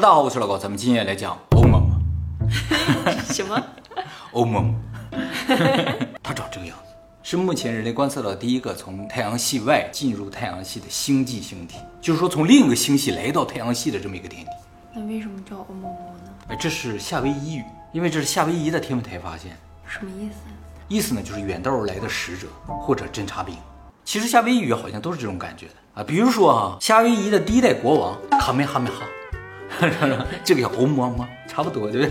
大家好，我是老高，咱们今天来讲欧嬷嬷。什么？欧嬷嬷。它长这个样子，是目前人类观测到第一个从太阳系外进入太阳系的星际星体，就是说从另一个星系来到太阳系的这么一个天体。那为什么叫欧嬷嬷呢？哎，这是夏威夷语，因为这是夏威夷的天文台发现。什么意思？意思呢，就是远道而来的使者或者侦察兵。其实夏威夷语好像都是这种感觉的啊，比如说啊，夏威夷的第一代国王卡梅哈梅哈。这个叫欧么么，差不多对不对？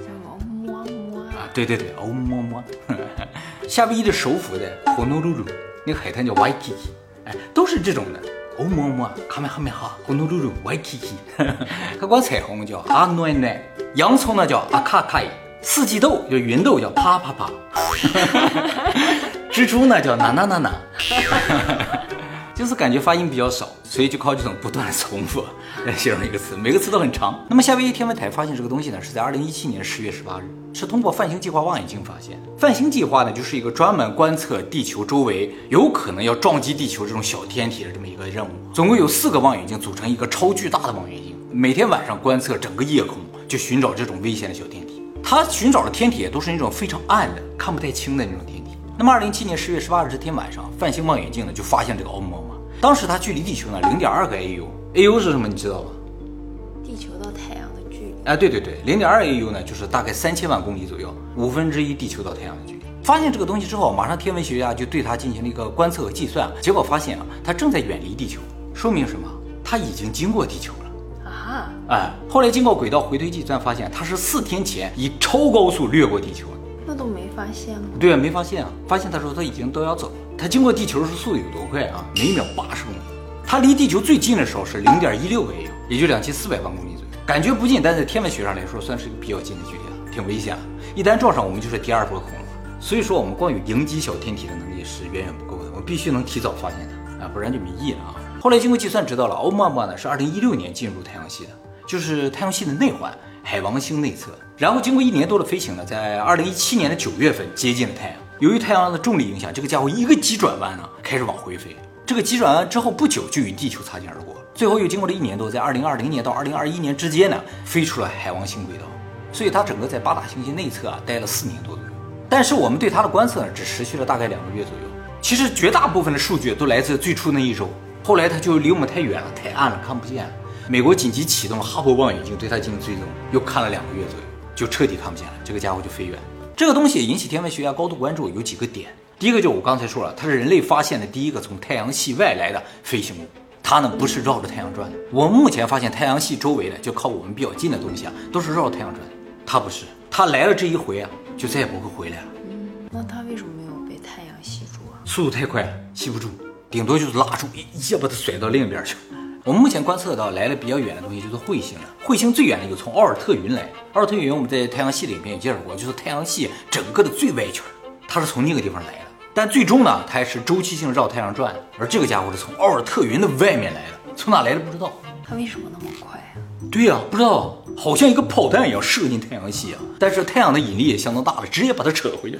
叫欧么么啊，对对对，欧么么。夏威夷的首府的 honolulu，鲁鲁，那个海滩叫 Waikiki，哎，都是这种的。欧么么，卡梅哈梅哈，honolulu 鲁鲁，Waikiki。它光彩虹叫阿暖暖，洋葱呢叫阿卡卡伊，四季豆就芸豆叫啪啪啪，蜘蛛呢叫呐呐呐呐。就是感觉发音比较少，所以就靠这种不断的重复来形容一个词，每个词都很长。那么夏威夷天文台发现这个东西呢，是在二零一七年十月十八日，是通过泛星计划望远镜发现。泛星计划呢，就是一个专门观测地球周围有可能要撞击地球这种小天体的这么一个任务。总共有四个望远镜组成一个超巨大的望远镜，每天晚上观测整个夜空，就寻找这种危险的小天体。它寻找的天体都是那种非常暗的、看不太清的那种天体。那么二零一七年十月十八日这天晚上，泛星望远镜呢就发现这个欧姆。当时它距离地球呢零点二个 AU，AU 是什么？你知道吗？地球到太阳的距离。哎，对对对，零点二 AU 呢就是大概三千万公里左右，五分之一地球到太阳的距离。发现这个东西之后，马上天文学家就对它进行了一个观测和计算，结果发现啊，它正在远离地球，说明什么？它已经经过地球了啊！哎，后来经过轨道回推计算，发现它是四天前以超高速掠过地球。那都没发现吗？对啊，没发现啊。发现他说他已经都要走了。它经过地球时速度有多快啊？每秒八十公里。它离地球最近的时候是零点一六个 AU，也就两千四百万公里左右。感觉不近，但在天文学上来说，算是一个比较近的距离了，挺危险的。一旦撞上，我们就是第二波恐龙。所以说，我们光有迎击小天体的能力是远远不够的，我们必须能提早发现它啊，不然就没意义了啊。后来经过计算，知道了欧姆姆呢是二零一六年进入太阳系的，就是太阳系的内环海王星内侧。然后经过一年多的飞行呢，在二零一七年的九月份接近了太阳。由于太阳的重力影响，这个家伙一个急转弯呢，开始往回飞。这个急转弯之后不久就与地球擦肩而过，最后又经过了一年多，在二零二零年到二零二一年之间呢，飞出了海王星轨道。所以它整个在八大行星内侧啊待了四年多左右。但是我们对它的观测呢，只持续了大概两个月左右。其实绝大部分的数据都来自最初那一周，后来它就离我们太远了，太暗了，看不见。美国紧急启动了哈勃望远镜对它进行追踪，又看了两个月左右，就彻底看不见了，这个家伙就飞远。这个东西引起天文学家高度关注，有几个点。第一个就我刚才说了，它是人类发现的第一个从太阳系外来的飞行物。它呢不是绕着太阳转的。我们目前发现太阳系周围的，就靠我们比较近的东西啊，都是绕着太阳转的。它不是，它来了这一回啊，就再也不会回来了。嗯，那它为什么没有被太阳吸住啊？速度太快了，吸不住，顶多就是拉住，一一下把它甩到另一边去。我们目前观测到来的比较远的东西就是彗星了。彗星最远的有从奥尔特云来。奥尔特云我们在太阳系里面也介绍过，就是太阳系整个的最外圈，它是从那个地方来的。但最终呢，它还是周期性绕太阳转。而这个家伙是从奥尔特云的外面来的，从哪来的不知道。它为什么那么快啊？对呀，不知道，好像一个炮弹一样射进太阳系啊。但是太阳的引力也相当大了，直接把它扯回去。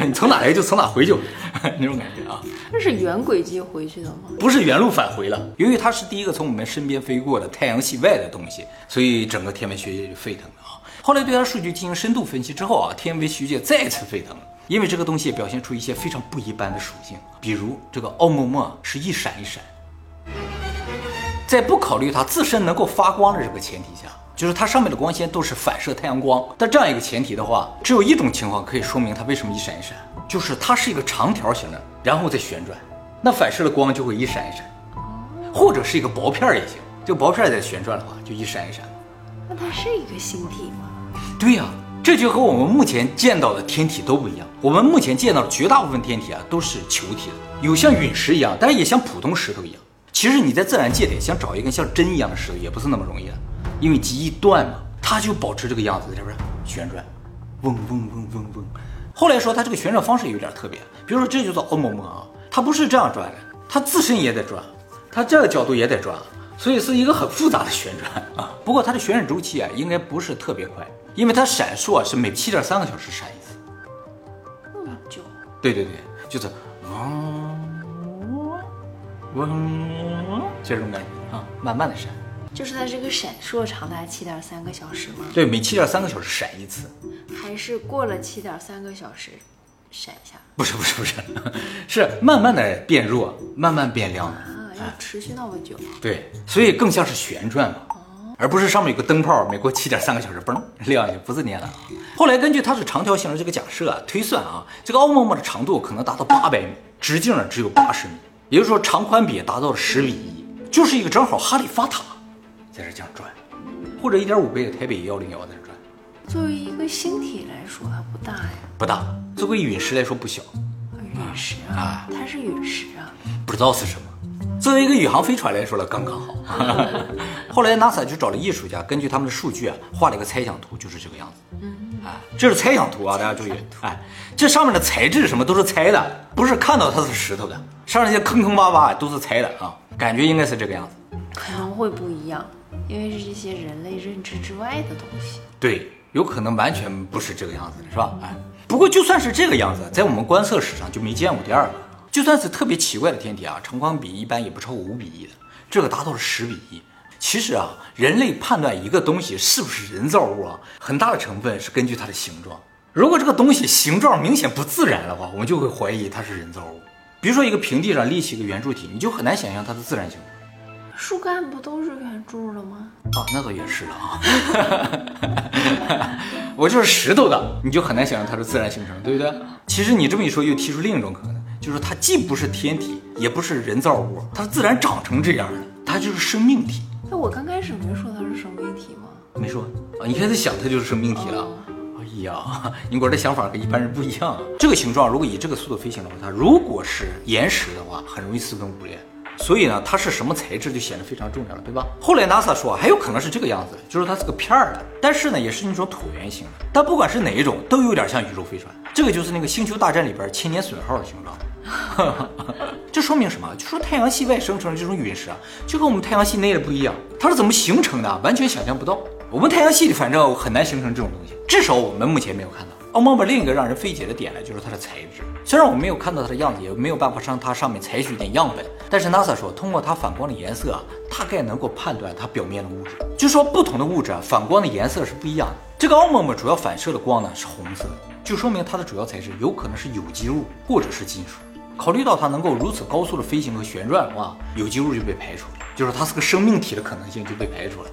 你从哪来就从哪回去，那种感觉啊。那是原轨迹回去的吗？不是原路返回了。由于它是第一个从我们身边飞过的太阳系外的东西，所以整个天文学界就沸腾了啊。后来对它数据进行深度分析之后啊，天文学界再次沸腾了，因为这个东西表现出一些非常不一般的属性，比如这个奥陌陌是一闪一闪，在不考虑它自身能够发光的这个前提下。就是它上面的光纤都是反射太阳光，但这样一个前提的话，只有一种情况可以说明它为什么一闪一闪，就是它是一个长条形的，然后再旋转，那反射的光就会一闪一闪，或者是一个薄片也行，这个薄片在旋转的话就一闪一闪。那它是一个星体吗？对呀，这就和我们目前见到的天体都不一样。我们目前见到的绝大部分天体啊都是球体的，有像陨石一样，但是也像普通石头一样。其实你在自然界里想找一根像针一样的石头也不是那么容易的。因为极易断嘛，它就保持这个样子在这边旋转，嗡嗡嗡嗡嗡。后来说它这个旋转方式有点特别，比如说这就叫欧么么啊，它不是这样转的，它自身也得转，它这个角度也得转，所以是一个很复杂的旋转啊。不过它的旋转周期啊应该不是特别快，因为它闪烁是每七点三个小时闪一次。那么久？对对对，就是嗡嗡嗡，就这种感觉啊，慢慢的闪。就是它这个闪烁长达七点三个小时吗？对，每七点三个小时闪一次。还是过了七点三个小时闪一下？不是不是不是，是慢慢的变弱，慢慢变亮的。啊，要持续那么久？对，所以更像是旋转嘛，而不是上面有个灯泡，每过七点三个小时嘣亮一下，不是那样的。后来根据它是长条形的这个假设啊，推算啊，这个奥陌陌的长度可能达到八百米，直径呢只有八十米，也就是说长宽比达到了十比一，就是一个正好哈利法塔在这这样转，或者一点五倍的台北幺零幺在这转，作为一个星体来说，它不大呀。不大；作为陨石来说不小，陨石啊，它是陨石啊。不知道是什么。作为一个宇航飞船来说呢，刚刚好。后来 NASA 就找了艺术家，根据他们的数据啊，画了一个猜想图，就是这个样子。嗯，哎，这是猜想图啊，大家注意。哎，这上面的材质什么都是猜的，不是看到它是石头的，上面那些坑坑洼洼都是猜的啊，感觉应该是这个样子。可能会不一样，因为是这些人类认知之外的东西。对，有可能完全不是这个样子的，是吧？哎，不过就算是这个样子，在我们观测史上就没见过第二个。就算是特别奇怪的天体啊，长宽比一般也不超过五比一的，这个达到了十比一。其实啊，人类判断一个东西是不是人造物啊，很大的成分是根据它的形状。如果这个东西形状明显不自然的话，我们就会怀疑它是人造物。比如说一个平地上立起一个圆柱体，你就很难想象它的自然形状。树干不都是圆柱的吗？啊，那倒也是了啊。我就是石头的，你就很难想象它是自然形成，对不对？其实你这么一说，又提出另一种可能，就是它既不是天体，也不是人造物，它自然长成这样的，它就是生命体。那我刚开始没说它是生命体吗？没说啊，你开始想它就是生命体了。哎呀，你果然想法跟一般人不一样啊。这个形状如果以这个速度飞行的话，它如果是岩石的话，很容易四分五裂。所以呢，它是什么材质就显得非常重要了，对吧？后来 NASA 说还有可能是这个样子，就是它是个片儿的，但是呢，也是那种椭圆形的。但不管是哪一种，都有点像宇宙飞船。这个就是那个《星球大战》里边千年隼号的形状。这说明什么？就说太阳系外生成的这种陨石啊，就跟我们太阳系内的不一样。它是怎么形成的？完全想象不到。我们太阳系里反正很难形成这种东西，至少我们目前没有看到。奥陌陌另一个让人费解的点呢，就是它的材质。虽然我们没有看到它的样子，也没有办法上它上面采取一点样本，但是 NASA 说，通过它反光的颜色啊，大概能够判断它表面的物质。就说不同的物质啊，反光的颜色是不一样的。这个奥陌陌主要反射的光呢是红色，就说明它的主要材质有可能是有机物或者是金属。考虑到它能够如此高速的飞行和旋转的话，有机物就被排除了，就是它是个生命体的可能性就被排除了。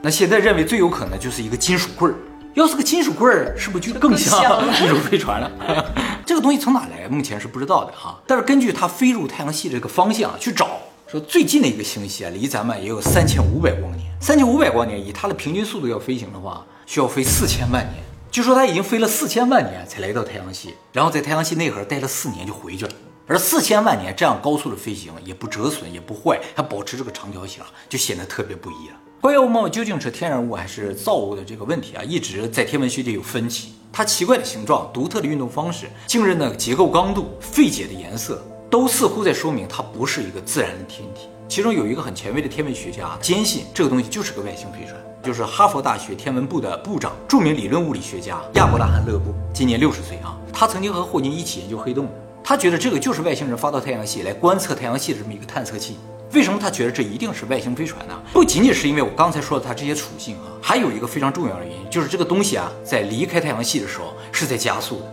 那现在认为最有可能就是一个金属棍儿。要是个金属棍儿，是不是就更像宇宙飞船了？这个东西从哪来，目前是不知道的哈。但是根据它飞入太阳系这个方向去找，说最近的一个星系啊，离咱们也有三千五百光年。三千五百光年，以它的平均速度要飞行的话，需要飞四千万年。据说它已经飞了四千万年才来到太阳系，然后在太阳系内核待了四年就回去了。而四千万年这样高速的飞行，也不折损也不坏，还保持这个长条形，就显得特别不一样。关于奥陌究竟是天然物还是造物的这个问题啊，一直在天文学界有分歧。它奇怪的形状、独特的运动方式、惊人的结构刚度、费解的颜色，都似乎在说明它不是一个自然的天体。其中有一个很前卫的天文学家坚信这个东西就是个外星飞船，就是哈佛大学天文部的部长、著名理论物理学家亚伯拉罕·勒布，今年六十岁啊。他曾经和霍金一起研究黑洞，他觉得这个就是外星人发到太阳系来观测太阳系的这么一个探测器。为什么他觉得这一定是外星飞船呢？不仅仅是因为我刚才说的它这些属性啊，还有一个非常重要的原因，就是这个东西啊，在离开太阳系的时候是在加速的。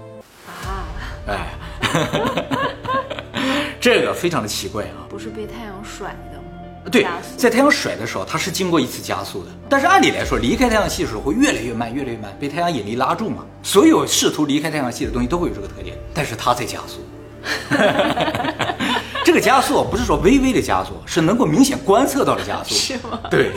啊，哎，这个非常的奇怪啊，不是被太阳甩的。对，在太阳甩的时候，它是经过一次加速的。但是按理来说，离开太阳系的时候会越来越慢，越来越慢，被太阳引力拉住嘛。所有试图离开太阳系的东西都会有这个特点，但是它在加速。这个加速不是说微微的加速，是能够明显观测到的加速。是吗？对，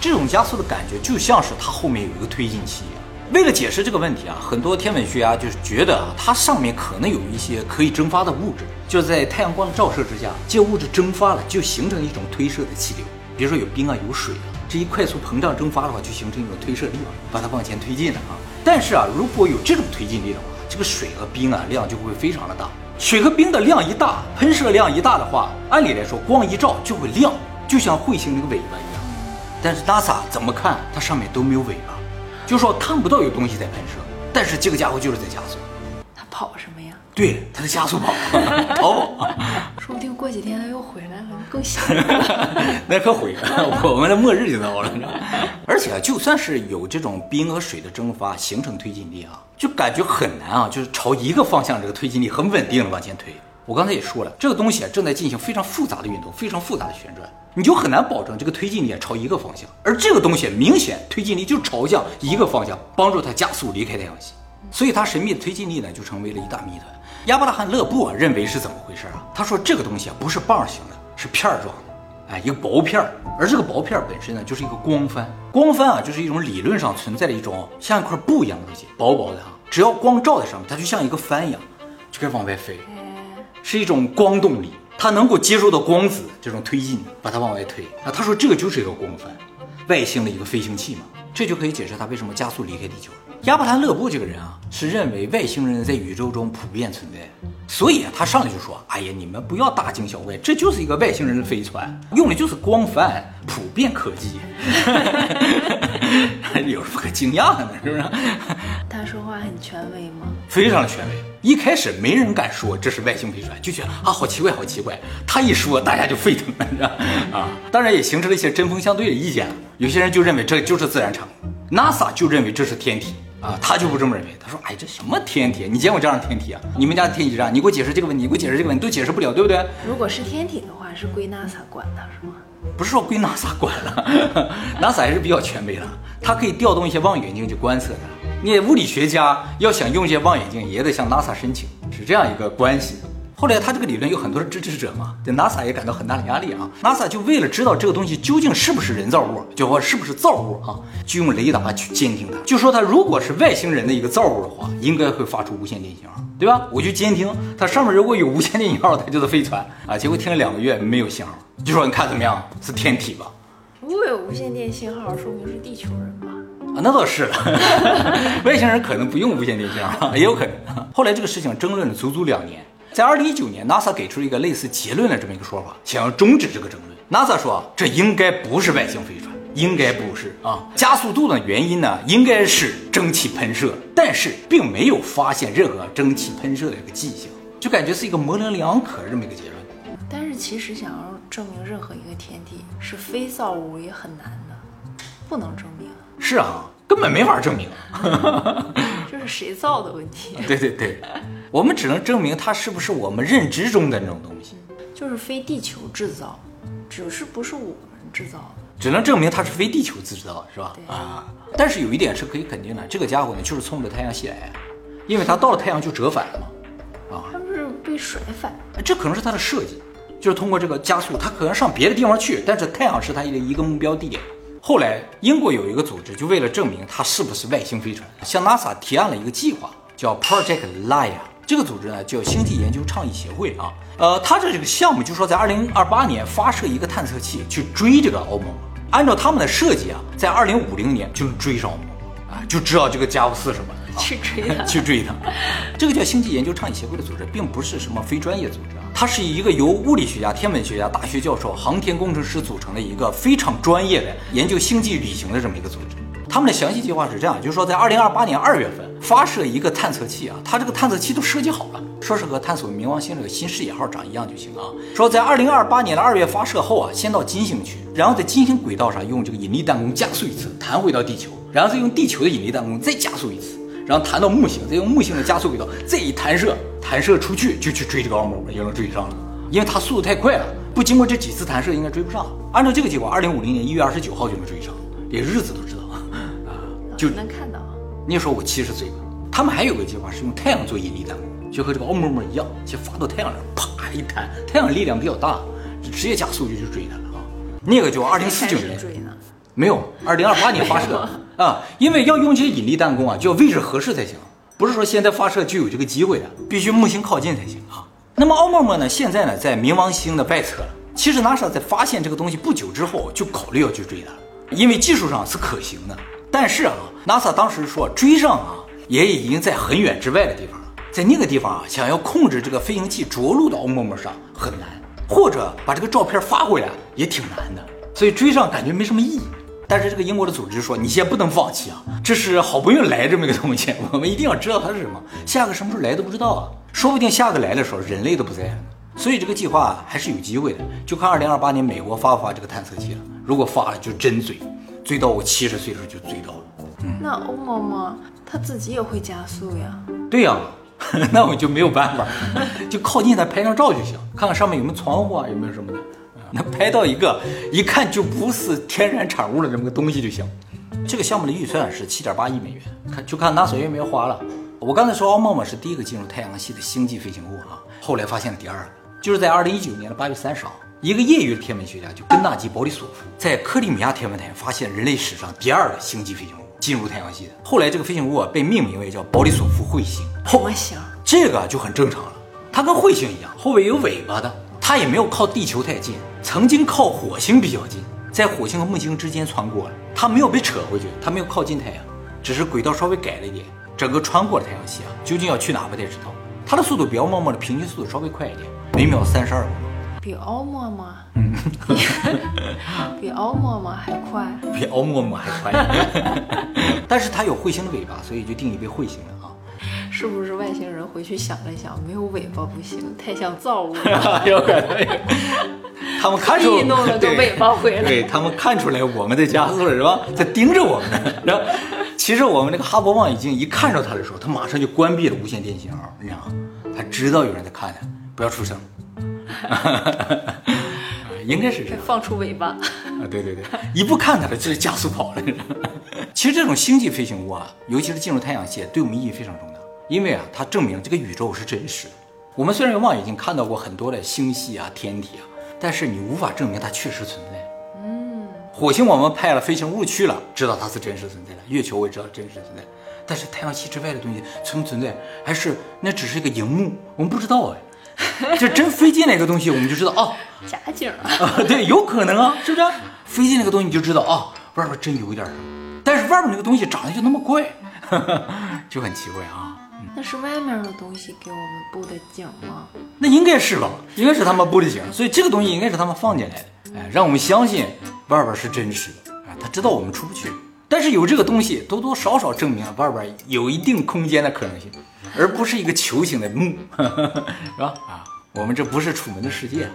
这种加速的感觉就像是它后面有一个推进器一样。为了解释这个问题啊，很多天文学家就是觉得啊，它上面可能有一些可以蒸发的物质，就在太阳光的照射之下，这物质蒸发了，就形成一种推射的气流。比如说有冰啊，有水啊，这一快速膨胀蒸发的话，就形成一种推射力了，把它往前推进了啊。但是啊，如果有这种推进力的话，这个水和冰啊量就会非常的大。水和冰的量一大，喷射量一大的话，按理来说光一照就会亮，就像彗星那个尾巴一样。但是 NASA 怎么看，它上面都没有尾巴，就说看不到有东西在喷射。但是这个家伙就是在加速，它跑什么？对，它在加速跑，逃跑。说不定过几天他又回来了，更小。那可毁了，我们的末日就到了。而且啊，就算是有这种冰和水的蒸发形成推进力啊，就感觉很难啊，就是朝一个方向，这个推进力很稳定的往前推。我刚才也说了，这个东西啊正在进行非常复杂的运动，非常复杂的旋转，你就很难保证这个推进力朝一个方向。而这个东西明显推进力就朝向一个方向，帮助它加速离开太阳系。所以它神秘的推进力呢，就成为了一大谜团。亚伯拉罕·勒布啊认为是怎么回事啊？他说这个东西啊不是棒形的，是片儿状的，哎，一个薄片儿。而这个薄片儿本身呢，就是一个光帆。光帆啊，就是一种理论上存在的一种像一块布一样的东西，薄薄的啊，只要光照在上面，它就像一个帆一样，就可以往外飞。是一种光动力，它能够接受到光子这种推进，把它往外推。啊，他说这个就是一个光帆，外星的一个飞行器嘛，这就可以解释他为什么加速离开地球。亚伯兰·勒布这个人啊，是认为外星人在宇宙中普遍存在，所以啊，他上来就说：“哎呀，你们不要大惊小怪，这就是一个外星人的飞船，用的就是光帆，普遍科技。有什么可惊讶的呢？是不是？他说话很权威吗？非常的权威。一开始没人敢说这是外星飞船，就觉得啊，好奇怪，好奇怪。他一说，大家就沸腾了，你知道啊？当然也形成了一些针锋相对的意见。有些人就认为这就是自然产物，NASA 就认为这是天体。啊，他就不这么认为。他说：“哎，这什么天体？你见过这样的天体啊？你们家的天体站，你给我解释这个问题，你给我解释这个问题，都解释不了，对不对？”如果是天体的话，是归 NASA 管的，是吗？不是说归 NASA 管了，NASA 还是比较权威的，它可以调动一些望远镜去观测的。你物理学家要想用一些望远镜，也得向 NASA 申请，是这样一个关系。后来他这个理论有很多的支持者嘛，对 NASA 也感到很大的压力啊。NASA 就为了知道这个东西究竟是不是人造物，就说是不是造物啊，就用雷达去监听它。就说它如果是外星人的一个造物的话，应该会发出无线电信号，对吧？我就监听它上面如果有无线电信号，它就是飞船啊。结果听了两个月没有信号，就说你看怎么样，是天体吧？如果有无线电信号，说明是地球人吧？啊，那倒是了，外星人可能不用无线电信号，也有可能。后来这个事情争论了足足两年。在二零一九年，NASA 给出了一个类似结论的这么一个说法，想要终止这个争论。NASA 说，这应该不是外星飞船，应该不是啊。加速度的原因呢，应该是蒸汽喷射，但是并没有发现任何蒸汽喷射的一个迹象，就感觉是一个模棱两可的这么一个结论。但是其实想要证明任何一个天体是非造物也很难的，不能证明。是啊，根本没法证明。这是谁造的问题？对对对，我们只能证明它是不是我们认知中的那种东西，就是非地球制造，只是不是我们制造的，只能证明它是非地球制造，是吧？啊，但是有一点是可以肯定的，这个家伙呢就是冲着太阳系来，因为它到了太阳就折返了嘛，啊，它不是被甩反？这可能是它的设计，就是通过这个加速，它可能上别的地方去，但是太阳是它的一个目标地点。后来，英国有一个组织，就为了证明它是不是外星飞船，向 NASA 提案了一个计划，叫 Project LIA。这个组织呢，叫星际研究倡议协会啊。呃，它的这个项目就说，在二零二八年发射一个探测器去追这个欧盟。按照他们的设计啊，在二零五零年就能追上欧盟啊，就知道这个家伙是什么。去追他，去追他。这个叫星际研究倡议协会的组织，并不是什么非专业组织啊，它是一个由物理学家、天文学家、大学教授、航天工程师组成的一个非常专业的研究星际旅行的这么一个组织。他们的详细计划是这样，就是说在二零二八年二月份发射一个探测器啊，它这个探测器都设计好了，说是和探索冥王星这个新视野号长一样就行啊。说在二零二八年的二月发射后啊，先到金星去，然后在金星轨道上用这个引力弹弓加速一次，弹回到地球，然后再用地球的引力弹弓再加速一次。然后弹到木星，再用木星的加速轨道再一弹射，弹射出去就去追这个奥姆就能追上了。因为它速度太快了，不经过这几次弹射应该追不上。按照这个计划，二零五零年一月二十九号就能追上，连日子都知道 啊。就能看到。那时候我七十岁了。他们还有个计划是用太阳做引力弹弓，就和这个奥姆姆一样，先发到太阳上，啪一弹，太阳力量比较大，就直接加速就去追它了啊。那个就二零四九年。没有，二零二八年发射啊，因为要用这些引力弹弓啊，就要位置合适才行，不是说现在发射就有这个机会的，必须木星靠近才行啊。那么奥默默呢，现在呢在冥王星的外侧了。其实 NASA 在发现这个东西不久之后，就考虑要去追它，因为技术上是可行的。但是啊，NASA 当时说追上啊，也已经在很远之外的地方了，在那个地方啊，想要控制这个飞行器着陆到奥陌陌上很难，或者把这个照片发回来也挺难的，所以追上感觉没什么意义。但是这个英国的组织说，你先不能放弃啊，这是好不容易来这么一个东西，我们一定要知道它是什么。下个什么时候来都不知道啊。说不定下个来的时候人类都不在了。所以这个计划还是有机会的，就看二零二八年美国发不发这个探测器了。如果发了，就真追，追到我七十岁的时候就追到了。那欧嬷嬷她自己也会加速呀。对呀、那我就没有办法，就靠近它拍张照就行，看看上面有没有窗户啊，有没有什么的。啊那拍到一个一看就不是天然产物的这么个东西就行。这个项目的预算是七点八亿美元，看就看 NASA 愿不愿意花了。我刚才说奥陌陌是第一个进入太阳系的星际飞行物啊，后来发现了第二个，就是在二零一九年的八月三十号，一个业余的天文学家就根纳基·保里索夫在克里米亚天文台发现人类史上第二个星际飞行物进入太阳系的。后来这个飞行物啊被命名为叫保里索夫彗星。火星，这个就很正常了，它跟彗星一样，后边有尾巴的，它也没有靠地球太近，曾经靠火星比较近，在火星和木星之间穿过了，它没有被扯回去，它没有靠近太阳，只是轨道稍微改了一点，整个穿过了太阳系啊，究竟要去哪不太知道。它的速度比奥陌陌的平均速度稍微快一点，每秒三十二公里，比奥陌陌，嗯，比奥陌陌还快。比奥陌陌还快。但是它有彗星的尾巴，所以就定义为彗星了啊。是不是外星人回去想了想，没有尾巴不行，太像造物了。有可能。他们看出弄了个对尾巴回来对他们看出来我们在加速了是吧？在盯着我们呢。然后，其实我们这个哈勃望远镜一看着它的时候，它马上就关闭了无线电信号，你知道吗？它知道有人在看它，不要出声。应该是这样放出尾巴，啊，对对对，一不看它了，就是加速跑了。其实这种星际飞行物啊，尤其是进入太阳系，对我们意义非常重大，因为啊，它证明这个宇宙是真实的。我们虽然用望远镜看到过很多的星系啊、天体啊，但是你无法证明它确实存在。嗯，火星我们派了飞行物去了，知道它是真实存在的；月球我也知道真实存在，但是太阳系之外的东西存不存在，还是那只是一个荧幕，我们不知道哎。就真飞进来一个东西，我们就知道哦，假景啊！啊，对，有可能啊，是不是？飞进那个东西你就知道啊，外边真有一点什么，但是外面那个东西长得就那么怪，就很奇怪啊。那是外面的东西给我们布的景吗？那应该是吧？应该是他们布的景，所以这个东西应该是他们放进来的，哎，让我们相信外边是真实的，啊，他知道我们出不去，但是有这个东西，多多少少证明了外边有一定空间的可能性，而不是一个球形的幕，是吧？啊，我们这不是楚门的世界。啊